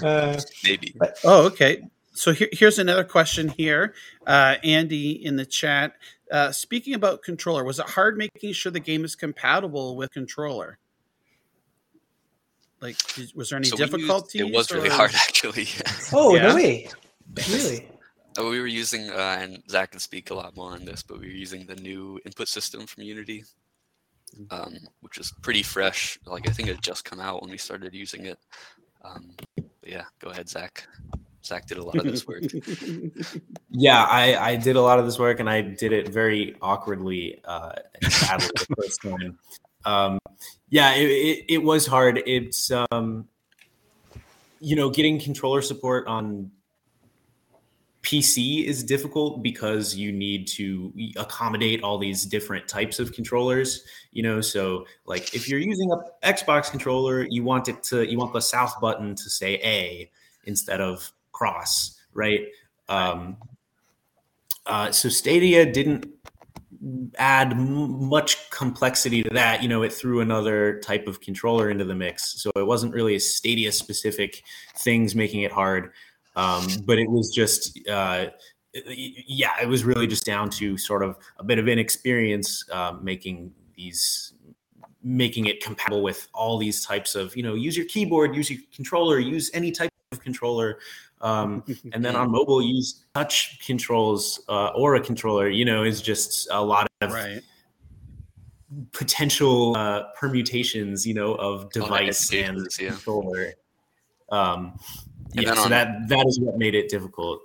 Uh, maybe Oh, okay. So here, here's another question here, uh, Andy in the chat. Uh, speaking about controller, was it hard making sure the game is compatible with controller? Like, was there any So we used- difficulties? it was really or- hard actually oh Yeah. no way! Really? Uh, we were using uh, and zach can speak a lot more on this but we were using the new input system from unity um, which is pretty fresh. Like i think it had just come out when we started using it. Um, yeah go ahead zach. Zach did a lot of this work. Yeah, I, I did a lot of this work and I did it very awkwardly uh, and the first time. Um, yeah, it, it, it was hard. It's, um, you know, getting controller support on PC is difficult because you need to accommodate all these different types of controllers. You know, so like if you're using a Xbox controller, you want it to you want the south button to say A instead of cross, right? Um, uh, so Stadia didn't add m- much complexity to that. You know, it threw another type of controller into the mix, so it wasn't really a Stadia specific things making it hard. Um, but it was just, uh, yeah, it was really just down to sort of a bit of inexperience uh, making these making it compatible with all these types of you know use your keyboard use your controller use any type of controller um, and then on mobile use touch controls uh, or a controller you know is just a lot of right. potential uh, permutations you know of A lot of device edge and cases, yeah. controller um, And yeah so on- that that is what made it difficult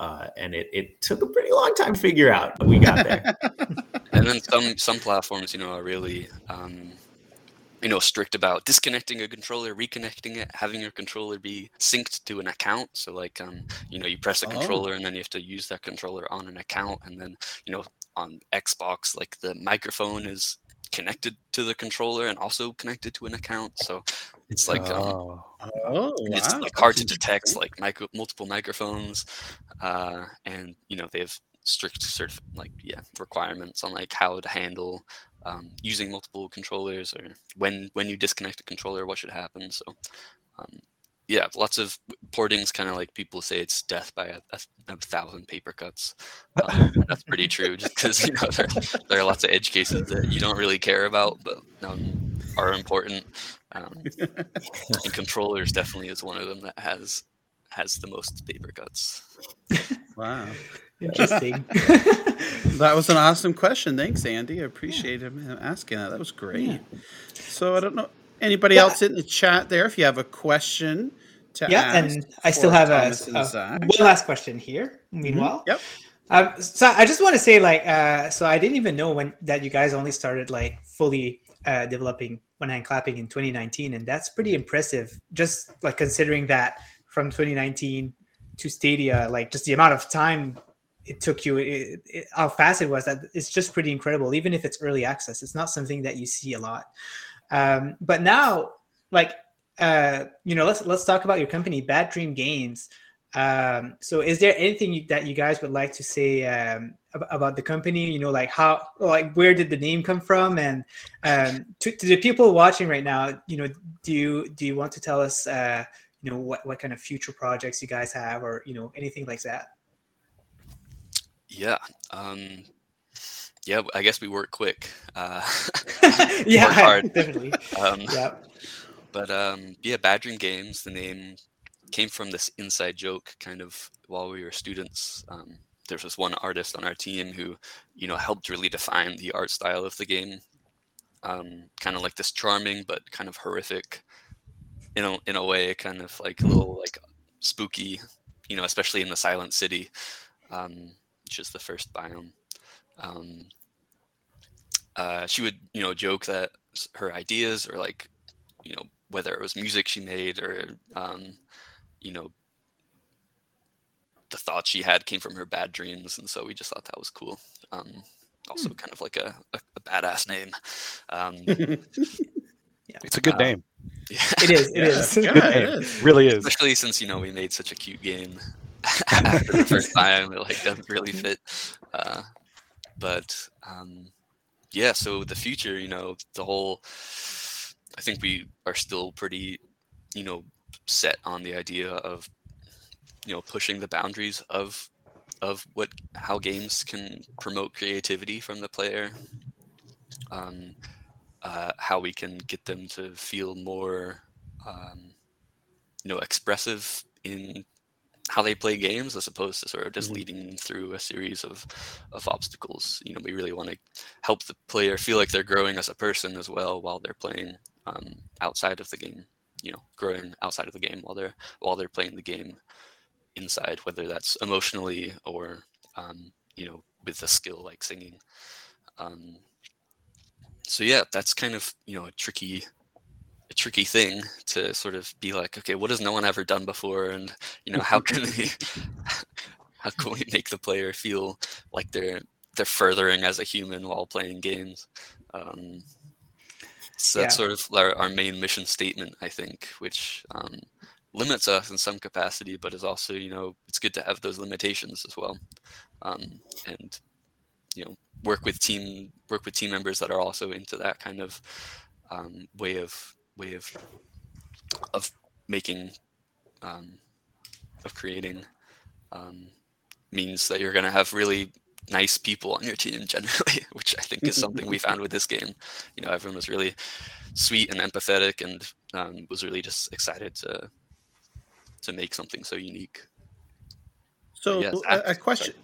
uh, and it, it took a pretty long time to figure out but we got there. And then some some platforms you know are really um, you know strict about disconnecting a controller reconnecting it having your controller be synced to an account. So like um, you know you press a Oh. controller and then you have to use that controller on an account. And then you know on xbox like the microphone is connected to the controller and also connected to an account. So it's like um, Oh. Oh, it's wow. like hard to detect like micro, multiple microphones uh, and you know they have strict sort of like yeah requirements on like how to handle um, using multiple controllers or when when you disconnect a controller what should happen so um, yeah lots of porting's kind of like people say it's death by a, a, a thousand paper cuts um, that's pretty true just because you know there, there are lots of edge cases that you don't really care about but um, are important um, and controllers definitely is one of them that has has the most paper cuts. Wow. Interesting. That was an awesome question. Thanks, Andy. I appreciate him asking that. That was great. So I don't know anybody Yeah. else in the chat there. If you have a question to yeah, ask and I still have a, Thomas and a- one last question here. Meanwhile, Yep. Um, so I just want to say, like, uh, so I didn't even know when that you guys only started like fully uh, developing one hand clapping in 2019, and that's pretty impressive. Just like considering that from 2019 to Stadia, like just the amount of time it took you, it, it, how fast it was. That it's just pretty incredible. Even if it's early access, it's not something that you see a lot. Um, but now, like, uh, you know, let's let's talk about your company, Bad Dream Games. Um, so is there anything you, that you guys would like to say um, ab- about the company? You know, like how, like where did the name come from? And um, to, to the people watching right now, you know, do you do you want to tell us, uh, you know, what what kind of future projects you guys have, or you know, anything like that? Yeah. Um, yeah, I guess we work quick. Uh, yeah, Work hard. definitely. um, Yeah. But um, yeah, Bad Dream Games, the name came from this inside joke kind of while we were students. Um, there was this one artist on our team who, you know, helped really define the art style of the game. Um, kind of like this charming but kind of horrific, in a, in a way, kind of like a little like spooky, you know, especially in the Silent City, um, which is the first biome. Um, uh, she would, you know, joke that her ideas or like you know whether it was music she made or um, you know the thoughts she had came from her bad dreams and so we just thought that was cool um, also kind of like a, a, a badass name um, yeah. It's a good Uh, name. yeah. It is. It Yeah, is. yeah, Good it name. is. Really is. especially since you know we made such a cute game after the first time it like doesn't really fit uh, but um, yeah so the future you know the whole i think we are still pretty you know set on the idea of you know pushing the boundaries of of what how games can promote creativity from the player. Um, uh, how we can get them to feel more um, you know expressive in how they play games as opposed to sort of just Mhm. leading through a series of of obstacles. You know we really want to help the player feel like they're growing as a person as well while they're playing um, outside of the game you know growing outside of the game while they're while they're playing the game inside whether that's emotionally or um, you know with a skill like singing. Um, so yeah that's kind of you know a tricky a tricky thing to sort of be like okay what has no one ever done before? And you know how can we how can we make the player feel like they're they're furthering as a human while playing games? Um, so that's Yeah. sort of our, our main mission statement i think which um, limits us in some capacity but is also you know it's good to have those limitations as well um, and you know work with team work with team members that are also into that kind of um, way of way of of making um, of creating um, means that you're going to have really nice people on your team generally which i think is something we found with this game you know everyone was really sweet and empathetic and um, was really just excited to to make something so unique So Yes, a, a question.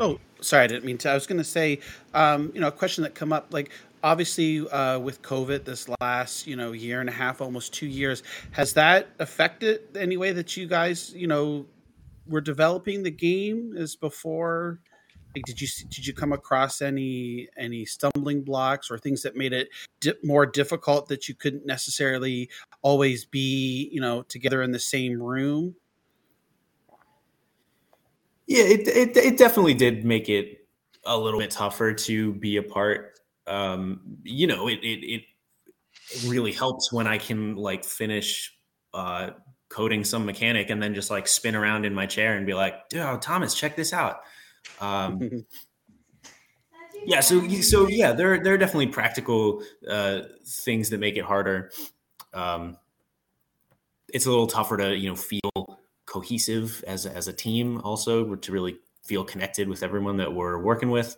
Oh, sorry, I didn't mean to. I was going to say, um, you know, a question that come up like obviously uh, with COVID this last you know year and a half, almost two years, has that affected any way that you guys you know were developing the game as before? Like, did you did you come across any any stumbling blocks or things that made it di- more difficult that you couldn't necessarily always be you know together in the same room? Yeah, it, it it definitely did make it a little bit tougher to be apart. Um, you know, it it it really helps when I can like finish uh coding some mechanic and then just like spin around in my chair and be like, "Dude, Thomas, check this out." Um, yeah, so so yeah, there there are definitely practical uh, things that make it harder. Um, it's a little tougher to you know feel cohesive as as a team, also to really feel connected with everyone that we're working with.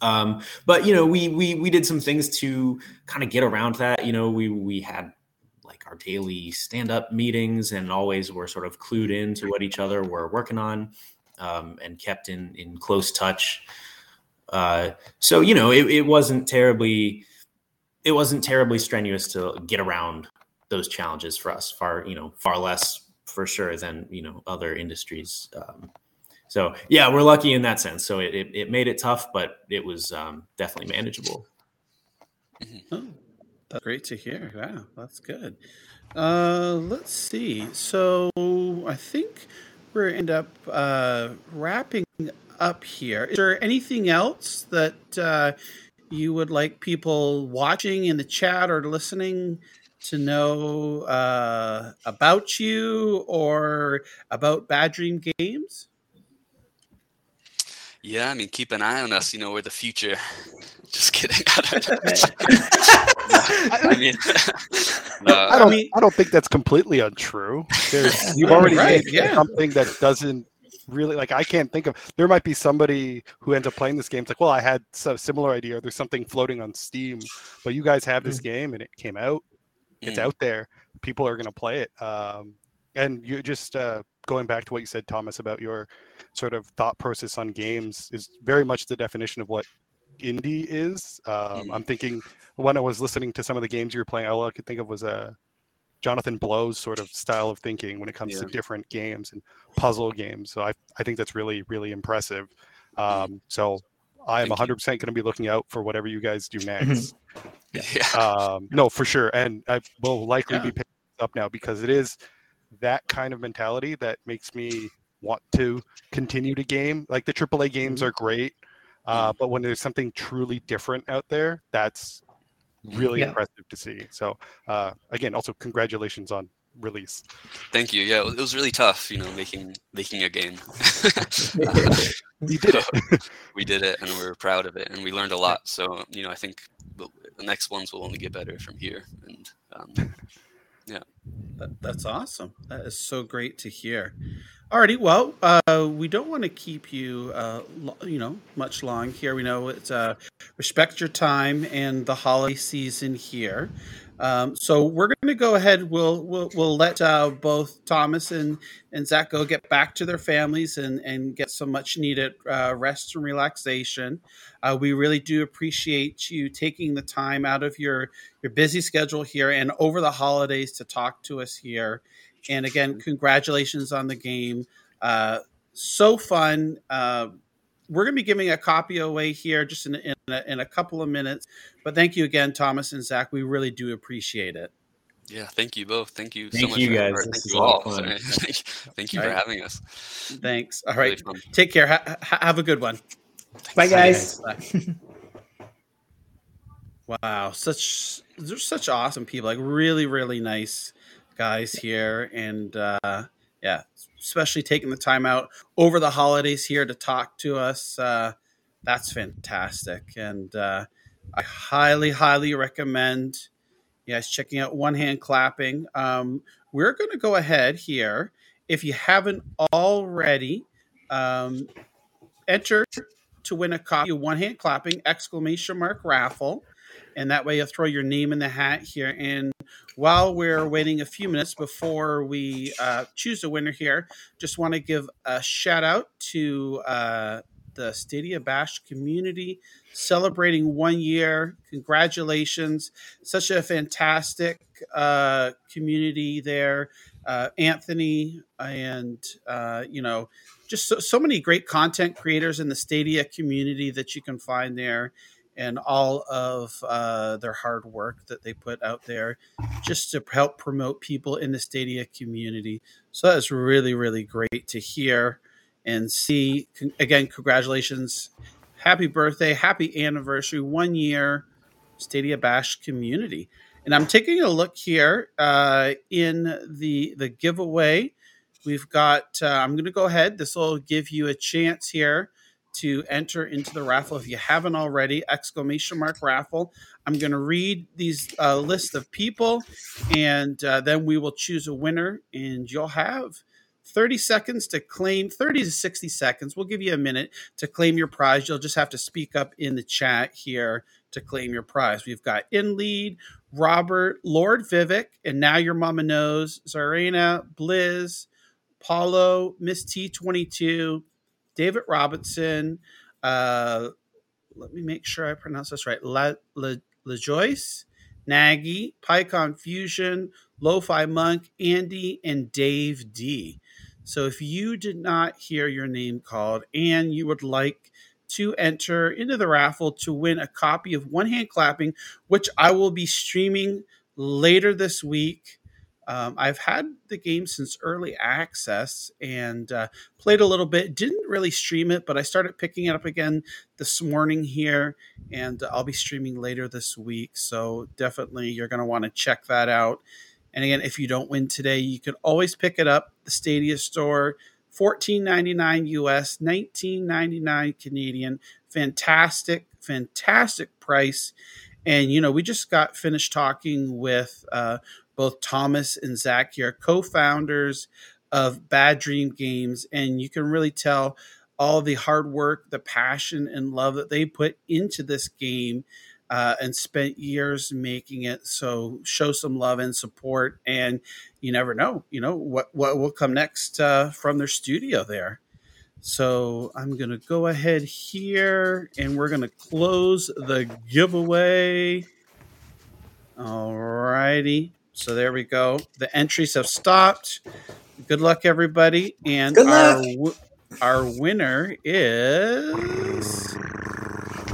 Um, but you know, we we we did some things to kind of get around that. You know, we we had like our daily stand up meetings and always were sort of clued in to what each other were working on um, and kept in in close touch. Uh, so you know, it, it wasn't terribly it wasn't terribly strenuous to get around those challenges for us. Far you know far less for sure than you know other industries. Um, so yeah, we're lucky in that sense. So it, it, it made it tough, but it was um, definitely manageable. Mm-hmm. Oh, that's great to hear. Wow, that's good. Uh, let's see. So I think we're end up uh, wrapping up here. Is there anything else that uh, you would like people watching in the chat or listening to know uh, about you or about Bad Dream Games? Yeah, I mean, keep an eye on us. You know, we're the future. Just kidding. I mean, no, I don't. I, mean, I don't think that's completely untrue. There's, you've already right, made yeah. something that doesn't really like. I can't think of. There might be somebody who ends up playing this game. It's like, well, I had a similar idea. There's something floating on Steam, but you guys have this mm. game and it came out. It's mm. out there. People are going to play it. Um, and you just uh, going back to what you said, Thomas, about your sort of thought process on games is very much the definition of what indie is. Um, mm. I'm thinking when I was listening to some of the games you were playing, all I could think of was a uh, Jonathan Blow's sort of style of thinking when it comes yeah. to different games and puzzle games. So I, I think that's really, really impressive. Mm. Um, so I am 100% going to be looking out for whatever you guys do mm-hmm. next. yeah. Um, no, for sure. And I will likely yeah. be picking up now because it is that kind of mentality that makes me want to continue to game. Like the AAA games mm-hmm. are great, uh, mm. but when there's something truly different out there, that's really yeah. impressive to see. So uh, again, also congratulations on release. Thank you. Yeah, it was really tough, you know, making making a game. we did it. we did it, and we are proud of it, and we learned a lot. So you know, I think the next ones will only get better from here. And um, yeah, that, that's awesome. That is so great to hear. Alrighty, well, uh, we don't want to keep you, uh, lo- you know, much long here. We know it's uh, respect your time and the holiday season here. Um, so we're going to go ahead. We'll we'll, we'll let uh, both Thomas and, and Zach go get back to their families and, and get some much needed uh, rest and relaxation. Uh, we really do appreciate you taking the time out of your your busy schedule here and over the holidays to talk to us here. And again, congratulations on the game. Uh, so fun. We're going to be giving a copy away here just in, in, a, in a couple of minutes. But thank you again, Thomas and Zach. We really do appreciate it. Yeah, thank you both. Thank you thank so much. You guys. Thank you all. thank you for having us. Thanks. All right. Really Take care. Ha- ha- have a good one. Thanks. Bye, guys. Bye. wow, such they're such awesome people. Like really, really nice guys here, and uh, yeah, especially taking the time out over the holidays here to talk to us. Uh, that's fantastic. And uh, I highly, highly recommend you guys checking out One Hand Clapping. Um, we're going to go ahead here. If you haven't already, um, enter to win a copy of One Hand Clapping exclamation mark raffle and that way you'll throw your name in the hat here. And while we're waiting a few minutes before we uh, choose a winner here, just want to give a shout out to uh, the Stadia Bash community celebrating one year. Congratulations! Such a fantastic uh, community there. Uh, Anthony and uh, you know just so, so many great content creators in the Stadia community that you can find there and all of uh, their hard work that they put out there just to help promote people in the Stadia community. So that is really, really great to hear and see. Again, congratulations. Happy birthday. Happy anniversary. One year Stadia Bash community. And I'm taking a look here uh, in the, the giveaway. We've got, uh, I'm going to go ahead. This will give you a chance here to enter into the raffle. If you haven't already exclamation mark raffle. I'm going to read these uh, list of people and uh, then we will choose a winner and you'll have 30 seconds to claim 30 to 60 seconds. We'll give you a minute to claim your prize. You'll just have to speak up in the chat here to claim your prize. We've got in lead robert lord vivek and now your mama knows zarena blizz paulo miss t22 David Robinson. Uh, let me make sure I pronounce this right. La, La, Nagy, PyCon Fusion, Lo-Fi Monk, Andy, and Dave D. So if you did not hear your name called and you would like to enter into the raffle to win a copy of One Hand Clapping, which I will be streaming later this week. Um, I've had the game since early access and uh, played a little bit. Didn't really stream it, but I started picking it up again this morning here, and I'll be streaming later this week. So definitely, you're going to want to check that out. And again, if you don't win today, you can always pick it up the Stadia store, fourteen ninety nine US, nineteen ninety nine Canadian. Fantastic, fantastic price. And you know, we just got finished talking with uh, both Thomas and Zach here, co-founders of Bad Dream Games, and you can really tell all the hard work, the passion, and love that they put into this game uh, and spent years making it. So show some love and support, and you never know, you know what what will come next uh, from their studio there. So I'm gonna go ahead here, and we're gonna close the giveaway. All righty. So there we go. The entries have stopped. Good luck, everybody. And Good luck. our our winner is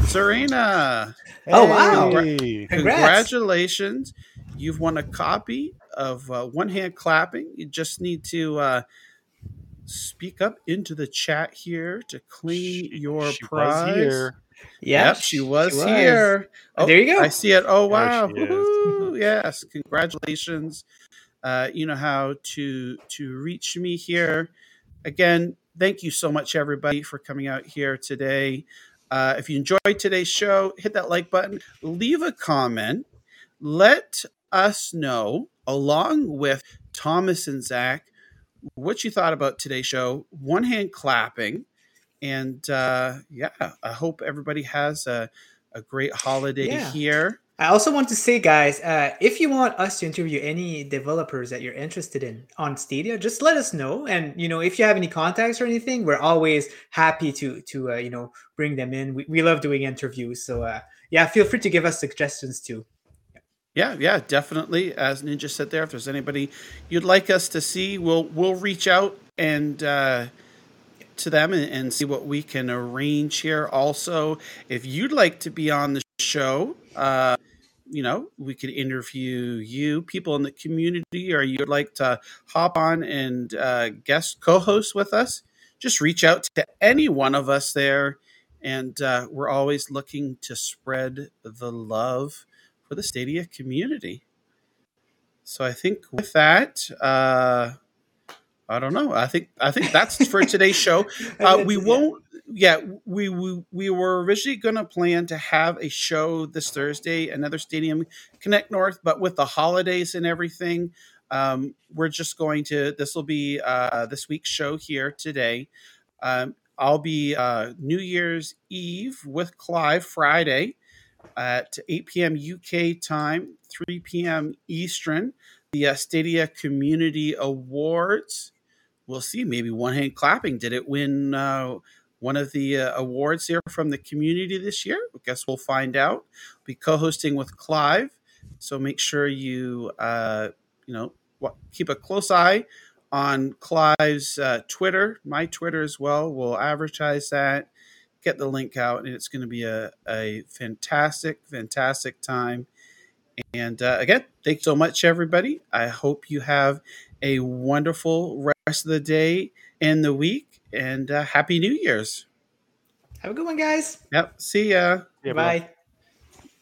Serena. Oh, wow. Congrats. Congratulations. You've won a copy of uh, One Hand Clapping. You just need to uh, speak up into the chat here to claim your She was prize. here. Yeah, Yep, she was, here. Oh, there you go. I see it. Oh There wow! She is. Woohoo. Yes, congratulations. Uh, you know how to to reach me here. Again, thank you so much, everybody, for coming out here today. Uh, if you enjoyed today's show, hit that like button, leave a comment, let us know, along with Thomas and Zach, what you thought about today's show. One hand clapping. And uh, yeah, I hope everybody has a, a great holiday Yeah. here. I also want to say, guys, uh, if you want us to interview any developers that you're interested in on Stadia, just let us know. And you know, if you have any contacts or anything, we're always happy to to uh, you know bring them in. We, we love doing interviews, so uh, yeah, feel free to give us suggestions too. Yeah, yeah, definitely. As Ninja said there, if there's anybody you'd like us to see, we'll we'll reach out and uh, to them and, and see what we can arrange here. Also, if you'd like to be on the show, uh, you know, we could interview you, people in the community, or you'd like to hop on and uh, guest co-host with us. Just reach out to any one of us there, and uh, we're always looking to spread the love for the Stadia community. So I think with that, uh, I don't know. I think I think that's for today's show. Uh, we won't. Yeah, we we, we were originally going to plan to have a show this Thursday, another Stadium Connect North, but with the holidays and everything, um, we're just going to. This will be uh, this week's show here today. Um, I'll be uh, New Year's Eve with Clive Friday at 8 p.m. UK time, 3 p.m. Eastern. The uh, Stadia Community Awards. We'll see. Maybe one hand clapping. Did it win uh, one of the uh, awards here from the community this year? I guess we'll find out. Be co-hosting with Clive, so make sure you uh, you know keep a close eye on Clive's uh, Twitter, my Twitter as well. We'll advertise that, get the link out, and it's going to be a, a fantastic, fantastic time. And uh, again, thanks so much, everybody. I hope you have a wonderful rest of the day and the week, and uh, Happy New Year's. Have a good one, guys. Yep. See ya. Yeah, bro. Bye.